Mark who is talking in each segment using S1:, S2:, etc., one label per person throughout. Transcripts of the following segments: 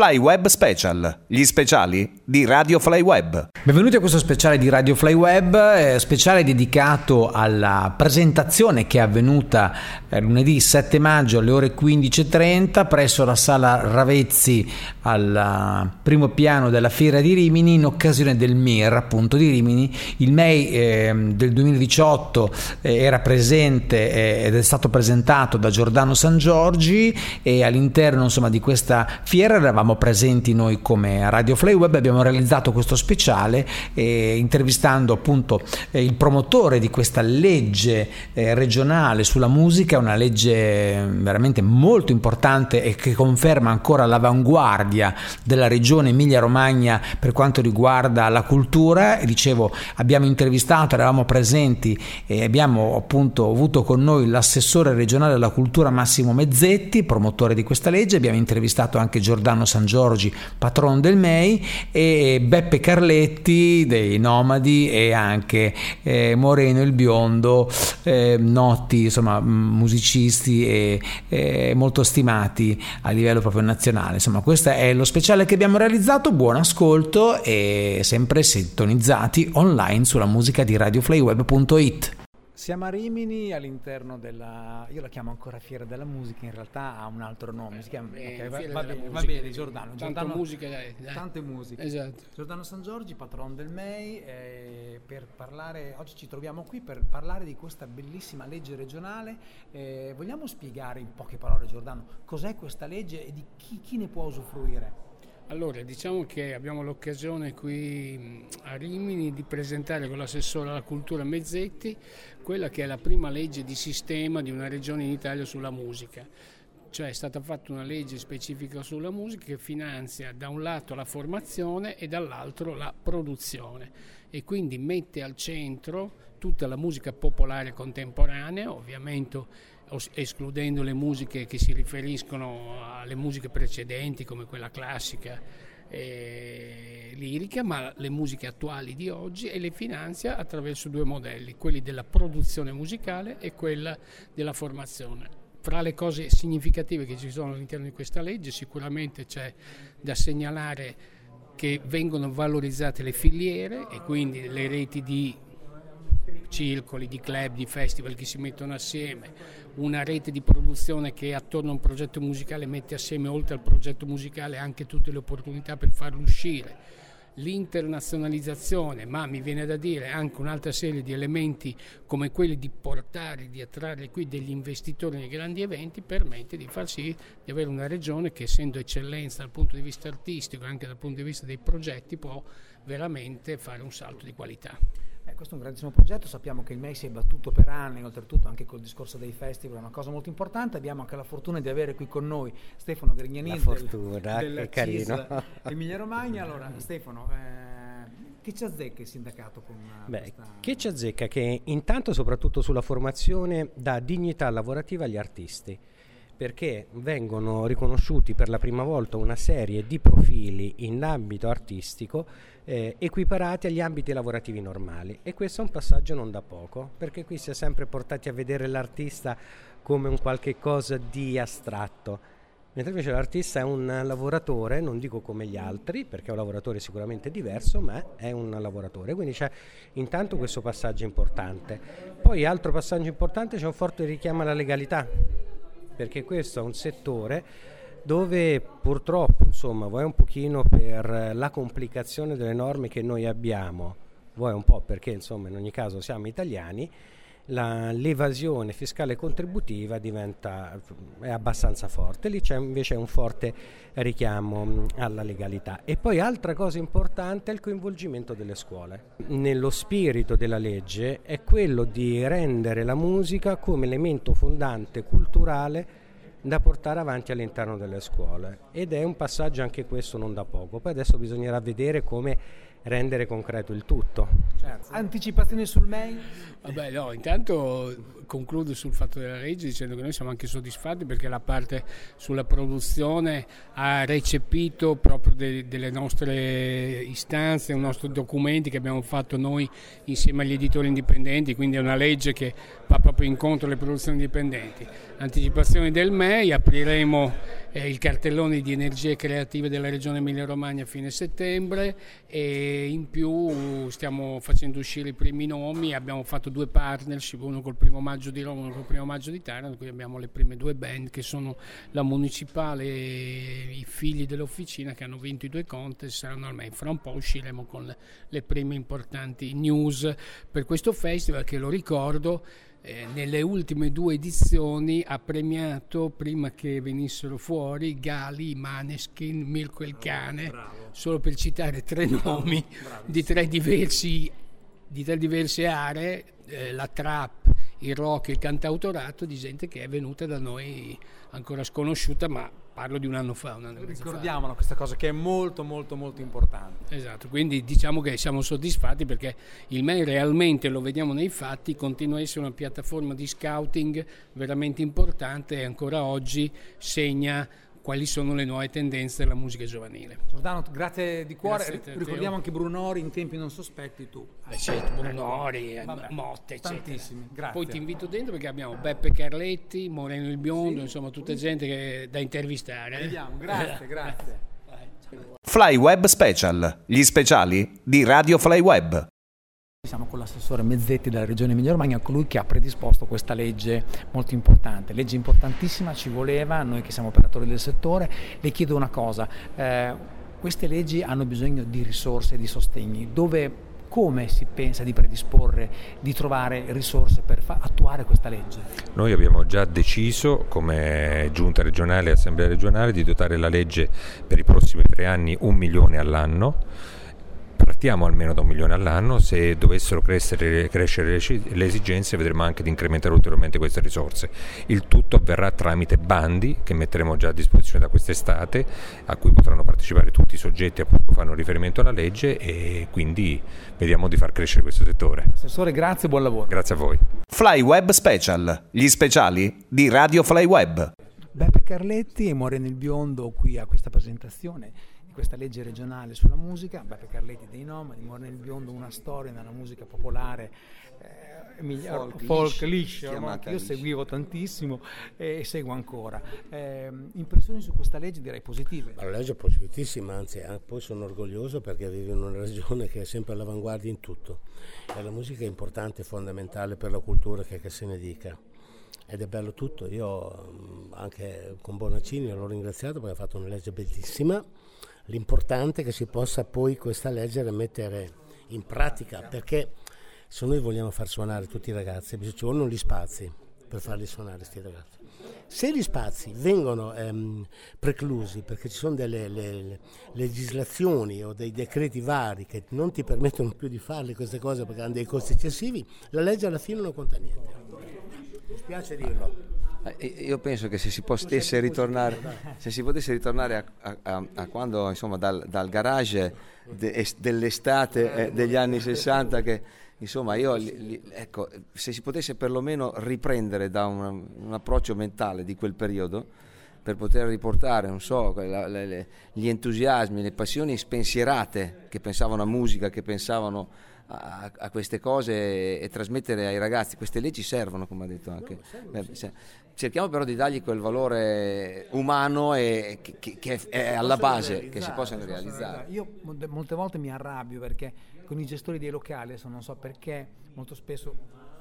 S1: Flyweb Special, gli speciali di Radio Flyweb.
S2: Benvenuti a questo speciale di Radio Flyweb, eh, speciale dedicato alla presentazione che è avvenuta eh, lunedì 7 maggio alle ore 15.30 presso la sala Ravezzi al uh, primo piano della Fiera di Rimini in occasione del MIR appunto di Rimini. Il MEI eh, del 2018 eh, era presente eh, ed è stato presentato da Giordano San Giorgi e all'interno insomma di questa fiera eravamo presenti noi come Radio Web. Abbiamo realizzato questo speciale eh, intervistando appunto eh, il promotore di questa legge eh, regionale sulla musica, una legge veramente molto importante e che conferma ancora l'avanguardia della regione Emilia-Romagna per quanto riguarda la cultura. E dicevo, abbiamo intervistato, eravamo presenti e abbiamo appunto avuto con noi l'assessore regionale della cultura Massimo Mezzetti, promotore di questa legge, abbiamo intervistato anche Giordano San Giorgi, patron del MEI e Beppe Carletti dei Nomadi e anche eh, Moreno il Biondo, eh, noti insomma musicisti e, e molto stimati a livello proprio nazionale. Insomma, questo è lo speciale che abbiamo realizzato. Buon ascolto e sempre sintonizzati online sulla musica di radioflyweb.it. Siamo a Rimini all'interno della, io la chiamo ancora Fiera della Musica, in realtà ha un altro nome, si chiama,
S3: eh,
S2: okay, va,
S3: va,
S2: bene,
S3: musica,
S2: va bene, Giordano.
S3: Giordano musica, dai, dai.
S2: Tante musiche.
S3: Esatto.
S2: Giordano San Giorgi, patron del MEI, eh, per parlare, oggi ci troviamo qui per parlare di questa bellissima legge regionale. Eh, vogliamo spiegare in poche parole, Giordano, cos'è questa legge e di chi, chi ne può usufruire?
S3: Allora, diciamo che abbiamo l'occasione qui a Rimini di presentare con l'assessore alla cultura Mezzetti quella che è la prima legge di sistema di una regione in Italia sulla musica. Cioè è stata fatta una legge specifica sulla musica che finanzia da un lato la formazione e dall'altro la produzione e quindi mette al centro tutta la musica popolare contemporanea, ovviamente escludendo le musiche che si riferiscono alle musiche precedenti come quella classica e lirica, ma le musiche attuali di oggi e le finanzia attraverso due modelli, quelli della produzione musicale e quella della formazione. Fra le cose significative che ci sono all'interno di questa legge sicuramente c'è da segnalare che vengono valorizzate le filiere e quindi le reti di circoli, di club, di festival che si mettono assieme, una rete di produzione che attorno a un progetto musicale mette assieme oltre al progetto musicale anche tutte le opportunità per farlo uscire l'internazionalizzazione, ma mi viene da dire anche un'altra serie di elementi come quelli di portare, di attrarre qui degli investitori nei grandi eventi, permette di far sì di avere una regione che essendo eccellenza dal punto di vista artistico e anche dal punto di vista dei progetti può veramente fare un salto di qualità.
S2: Eh, questo è un grandissimo progetto, sappiamo che il MEI si è battuto per anni, oltretutto anche col discorso dei festival, è una cosa molto importante, abbiamo anche la fortuna di avere qui con noi Stefano Grignani
S4: del, del
S2: carino. Emilia Romagna. Allora Stefano, eh, che ci azzecca il sindacato con
S4: Beh,
S2: questa...
S4: Che ci azzecca? Che intanto soprattutto sulla formazione dà dignità lavorativa agli artisti perché vengono riconosciuti per la prima volta una serie di profili in ambito artistico eh, equiparati agli ambiti lavorativi normali e questo è un passaggio non da poco perché qui si è sempre portati a vedere l'artista come un qualche cosa di astratto mentre invece l'artista è un lavoratore, non dico come gli altri, perché è un lavoratore sicuramente diverso, ma è un lavoratore. Quindi c'è intanto questo passaggio importante. Poi altro passaggio importante c'è un forte richiamo alla legalità, perché questo è un settore dove purtroppo, insomma, vuoi un pochino per la complicazione delle norme che noi abbiamo, vuoi un po' perché, insomma, in ogni caso siamo italiani, la, l'evasione fiscale contributiva diventa, è abbastanza forte, lì c'è invece un forte richiamo alla legalità. E poi altra cosa importante è il coinvolgimento delle scuole. Nello spirito della legge è quello di rendere la musica come elemento fondante culturale da portare avanti all'interno delle scuole ed è un passaggio anche questo non da poco. Poi adesso bisognerà vedere come rendere concreto il tutto.
S2: Certo. Anticipazioni sul mail?
S3: Vabbè, no, intanto concludo sul fatto della legge dicendo che noi siamo anche soddisfatti perché la parte sulla produzione ha recepito proprio de, delle nostre istanze, dei nostri documenti che abbiamo fatto noi insieme agli editori indipendenti, quindi è una legge che va proprio incontro alle produzioni indipendenti. Anticipazione del MEI, apriremo eh, il cartellone di energie creative della regione Emilia-Romagna a fine settembre e in più stiamo facendo uscire i primi nomi, abbiamo fatto due partnership, uno col primo maggio di Roma e uno col primo maggio di Taranto, qui abbiamo le prime due band che sono la municipale e i figli dell'officina che hanno vinto i due contest, saranno MEI. Fra un po' usciremo con le prime importanti news per questo festival che lo ricordo eh, nelle ultime due edizioni ha premiato prima che venissero fuori Gali, Maneskin, Mirko il cane, Bravo. Solo per citare tre nomi di tre, diversi, di tre diverse aree, eh, la trap, il rock e il cantautorato di gente che è venuta da noi ancora sconosciuta ma parlo di un anno fa. Un anno
S2: Ricordiamola questa cosa che è molto molto molto importante.
S3: Esatto, quindi diciamo che siamo soddisfatti perché il mail realmente lo vediamo nei fatti, continua a essere una piattaforma di scouting veramente importante e ancora oggi segna quali sono le nuove tendenze della musica giovanile.
S2: Giordano, grazie di cuore. Grazie Ricordiamo anche Brunori in tempi non sospetti tu.
S3: Beh, certo, Brunori, ecco. Vabbè, Motte, eccetera.
S2: Tantissimi, grazie.
S3: Poi ti invito dentro perché abbiamo Beppe Carletti, Moreno il Biondo, sì. insomma tutta gente che, da intervistare.
S2: Eh. Vediamo, grazie, grazie.
S1: Flyweb Special, gli speciali di Radio Flyweb.
S2: Siamo con l'assessore Mezzetti della Regione Emilia Romagna, colui che ha predisposto questa legge molto importante, legge importantissima, ci voleva, noi che siamo operatori del settore, le chiedo una cosa, eh, queste leggi hanno bisogno di risorse di sostegni, dove come si pensa di predisporre, di trovare risorse per fa- attuare questa legge?
S5: Noi abbiamo già deciso come giunta regionale e assemblea regionale di dotare la legge per i prossimi tre anni un milione all'anno partiamo almeno da un milione all'anno, se dovessero crescere, crescere le esigenze vedremo anche di incrementare ulteriormente queste risorse. Il tutto avverrà tramite bandi che metteremo già a disposizione da quest'estate, a cui potranno partecipare tutti i soggetti che fanno riferimento alla legge e quindi vediamo di far crescere questo settore.
S2: Assessore, grazie e buon lavoro.
S5: Grazie a voi.
S1: Flyweb Special, gli speciali di Radio Flyweb.
S2: Beppe Carletti e Moreno il Biondo qui a questa presentazione di questa legge regionale sulla musica, Beppe Carletti dei Nomadi, Mornel Biondo, una storia nella musica popolare eh, emilia, folk, folk liscio, no? che io seguivo tantissimo e seguo ancora. Eh, impressioni su questa legge direi positive?
S6: La legge è positivissima, anzi eh, poi sono orgoglioso perché vivo in una regione che è sempre all'avanguardia in tutto e la musica è importante, fondamentale per la cultura che, che se ne dica ed è bello tutto. Io mm, anche con Bonaccini l'ho ringraziato perché ha fatto una legge bellissima L'importante è che si possa poi questa legge mettere in pratica, perché se noi vogliamo far suonare tutti i ragazzi, ci vogliono gli spazi per farli suonare questi ragazzi. Se gli spazi vengono ehm, preclusi perché ci sono delle le, le legislazioni o dei decreti vari che non ti permettono più di fare queste cose perché hanno dei costi eccessivi, la legge alla fine non conta niente. Mi spiace dirlo.
S7: Eh, io penso che se si potesse ritornare, si potesse ritornare a, a, a, quando insomma, dal, dal garage de, dell'estate eh, degli anni 60 che insomma io li, ecco, se si potesse perlomeno riprendere da un, un, approccio mentale di quel periodo per poter riportare non so, la, le, le, gli entusiasmi, le passioni spensierate che pensavano a musica, che pensavano a, a, queste cose e, e, trasmettere ai ragazzi. Queste leggi servono, come ha detto anche. No, Cerchiamo però di dargli quel valore umano e che, che, che è alla base, che si possano realizzare.
S2: Io molte volte mi arrabbio perché con i gestori dei locali, adesso non so perché, molto spesso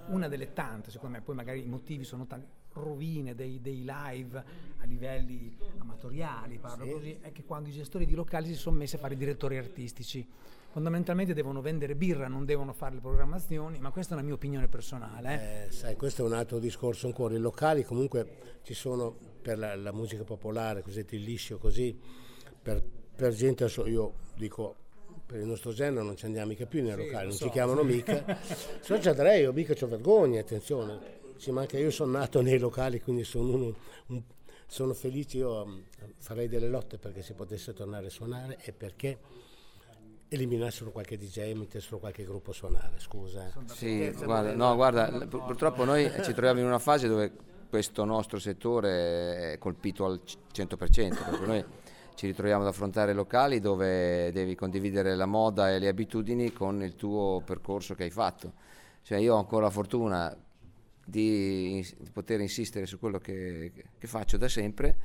S2: una delle tante, secondo me, poi magari i motivi sono tanti, rovine dei, dei live a livelli amatoriali, parlo sì. così, è che quando i gestori di locali si sono messi a fare i direttori artistici fondamentalmente devono vendere birra, non devono fare le programmazioni, ma questa è una mia opinione personale.
S6: Eh. Eh, sai, questo è un altro discorso ancora. I locali comunque ci sono per la, la musica popolare, così il liscio, così, per, per gente, io dico per il nostro genere non ci andiamo mica più nei sì, locali, non so, ci chiamano sì. mica. Se no ci andrei, io mica ho vergogna, attenzione. Ci manca, io sono nato nei locali, quindi sono uno, un, sono felice, io um, farei delle lotte perché si potesse tornare a suonare e perché eliminassero qualche DJ e mettessero qualche gruppo a suonare, scusa.
S7: Sì, guarda, no, guarda, purtroppo noi ci troviamo in una fase dove questo nostro settore è colpito al 100%, perché noi ci ritroviamo ad affrontare locali dove devi condividere la moda e le abitudini con il tuo percorso che hai fatto. Cioè io ho ancora la fortuna di, di poter insistere su quello che, che faccio da sempre,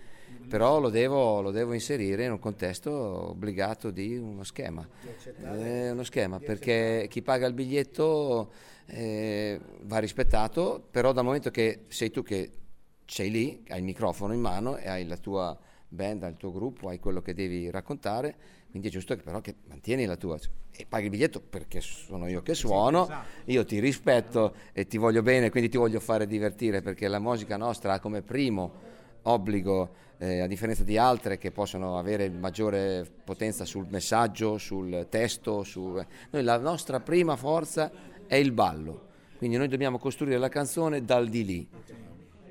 S7: però lo devo, lo devo, inserire in un contesto obbligato di uno schema. Eh, uno schema perché chi paga il biglietto eh, va rispettato, però dal momento che sei tu che sei lì, hai il microfono in mano e hai la tua band, il tuo gruppo, hai quello che devi raccontare, quindi è giusto che però che mantieni la tua e paghi il biglietto perché sono io che suono, io ti rispetto e ti voglio bene, quindi ti voglio fare divertire perché la musica nostra ha come primo obbligo, eh, a differenza di altre che possono avere maggiore potenza sul messaggio, sul testo, su... noi la nostra prima forza è il ballo, quindi noi dobbiamo costruire la canzone dal di lì.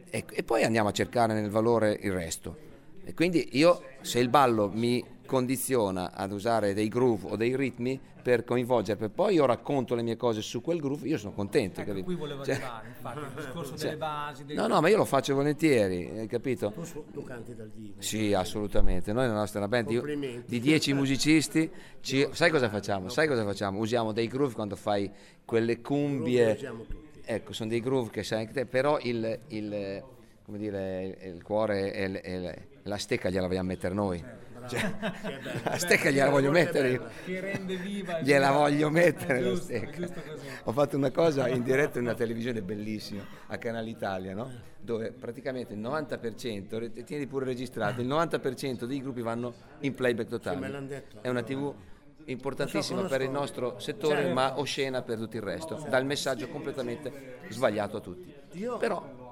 S7: E, e poi andiamo a cercare nel valore il resto. E quindi io, se il ballo mi condiziona ad usare dei groove o dei ritmi per coinvolgere, per poi io racconto le mie cose su quel groove, io sono contento.
S2: Ecco,
S7: capito?
S2: qui volevo cioè, arrivare, infatti, il discorso cioè, delle basi. Dei...
S7: No, no, ma io lo faccio volentieri, hai capito?
S6: Tu, tu canti dal vivo.
S7: Sì, assolutamente. Noi nella nostra band io, di dieci musicisti, ci, sai cosa facciamo? Sai cosa facciamo? Usiamo dei groove quando fai quelle cumbie. Ecco, sono dei groove che sai anche te, però il, il come dire, il, cuore e, e, la stecca gliela vogliamo mettere noi. Cioè, la stecca gliela voglio mettere io.
S2: Che rende viva.
S7: Gliela voglio mettere la stecca. Ho fatto una cosa in diretta in una televisione bellissima a Canale Italia, no? dove praticamente il 90%, tieni pure registrato, il 90% dei gruppi vanno in playback totale. È una tv importantissima per il nostro settore, ma oscena per tutto il resto. Dà il messaggio completamente sbagliato a tutti. Però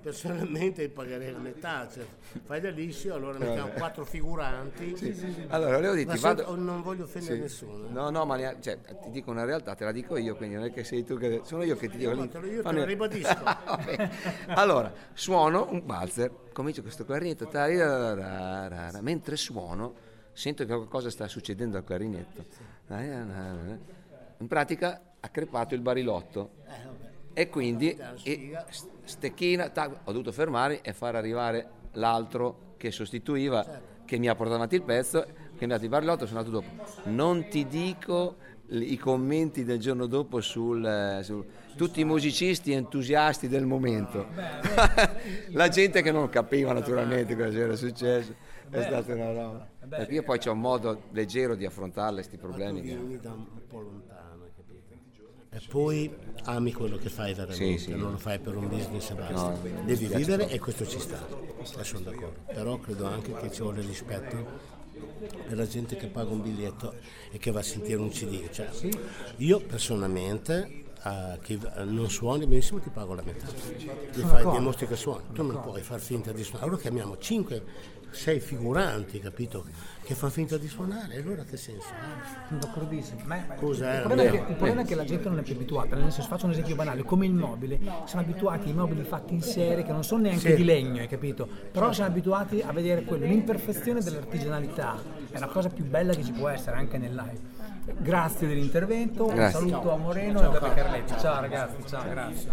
S6: personalmente pagherei la metà, cioè, fai dell'issimo, allora mettiamo quattro figuranti.
S7: Sì, sì. Allora, volevo dirti,
S6: vado... non voglio offendere nessuno.
S7: No, no, ma ne... cioè, ti dico una realtà, te la dico io, quindi non è che sei tu che... Sono io che ti dico...
S6: No, io te lo ribadisco.
S7: allora, suono un balzer, comincio questo clarinetto, mentre suono sento che qualcosa sta succedendo al clarinetto. In pratica ha crepato il barilotto. Eh, e quindi e, stecchina, tac, ho dovuto fermare e far arrivare l'altro che sostituiva, certo. che mi ha portato avanti il pezzo, che mi ha dato il barilotto, sono andato dopo. Non ti dico i commenti del giorno dopo sul, eh, sul tutti i musicisti entusiasti del momento. La gente che non capiva naturalmente cosa era successo. È stata una roba. Perché io poi c'ho un modo leggero di affrontare questi problemi. Ma
S6: tu vieni da un po' lontano e poi ami quello che fai veramente, sì, sì. non lo fai per un business e basta. No, Devi vivere e questo ci sta, e sono d'accordo. Però credo anche che ci vuole rispetto per la gente che paga un biglietto e che va a sentire un CD. Cioè, io personalmente Uh, che non suoni benissimo ti pago la metà ti fai, dimostri che suoni tu non puoi far finta di suonare allora chiamiamo 5 sei figuranti, capito? Che fanno finta di suonare, allora che senso?
S2: Sono d'accordissimo. Ma
S6: Cosa
S2: il, problema che, il problema è che la gente non è più abituata, nel senso faccio un esempio banale, come il mobile, siamo abituati ai mobili fatti in serie che non sono neanche sì. di legno, hai capito? Però siamo abituati a vedere quello, l'imperfezione dell'artigianalità è la cosa più bella che ci può essere anche nel live. Grazie dell'intervento, un saluto a Moreno ciao, e a Carletti. Ciao ragazzi, ciao, grazie.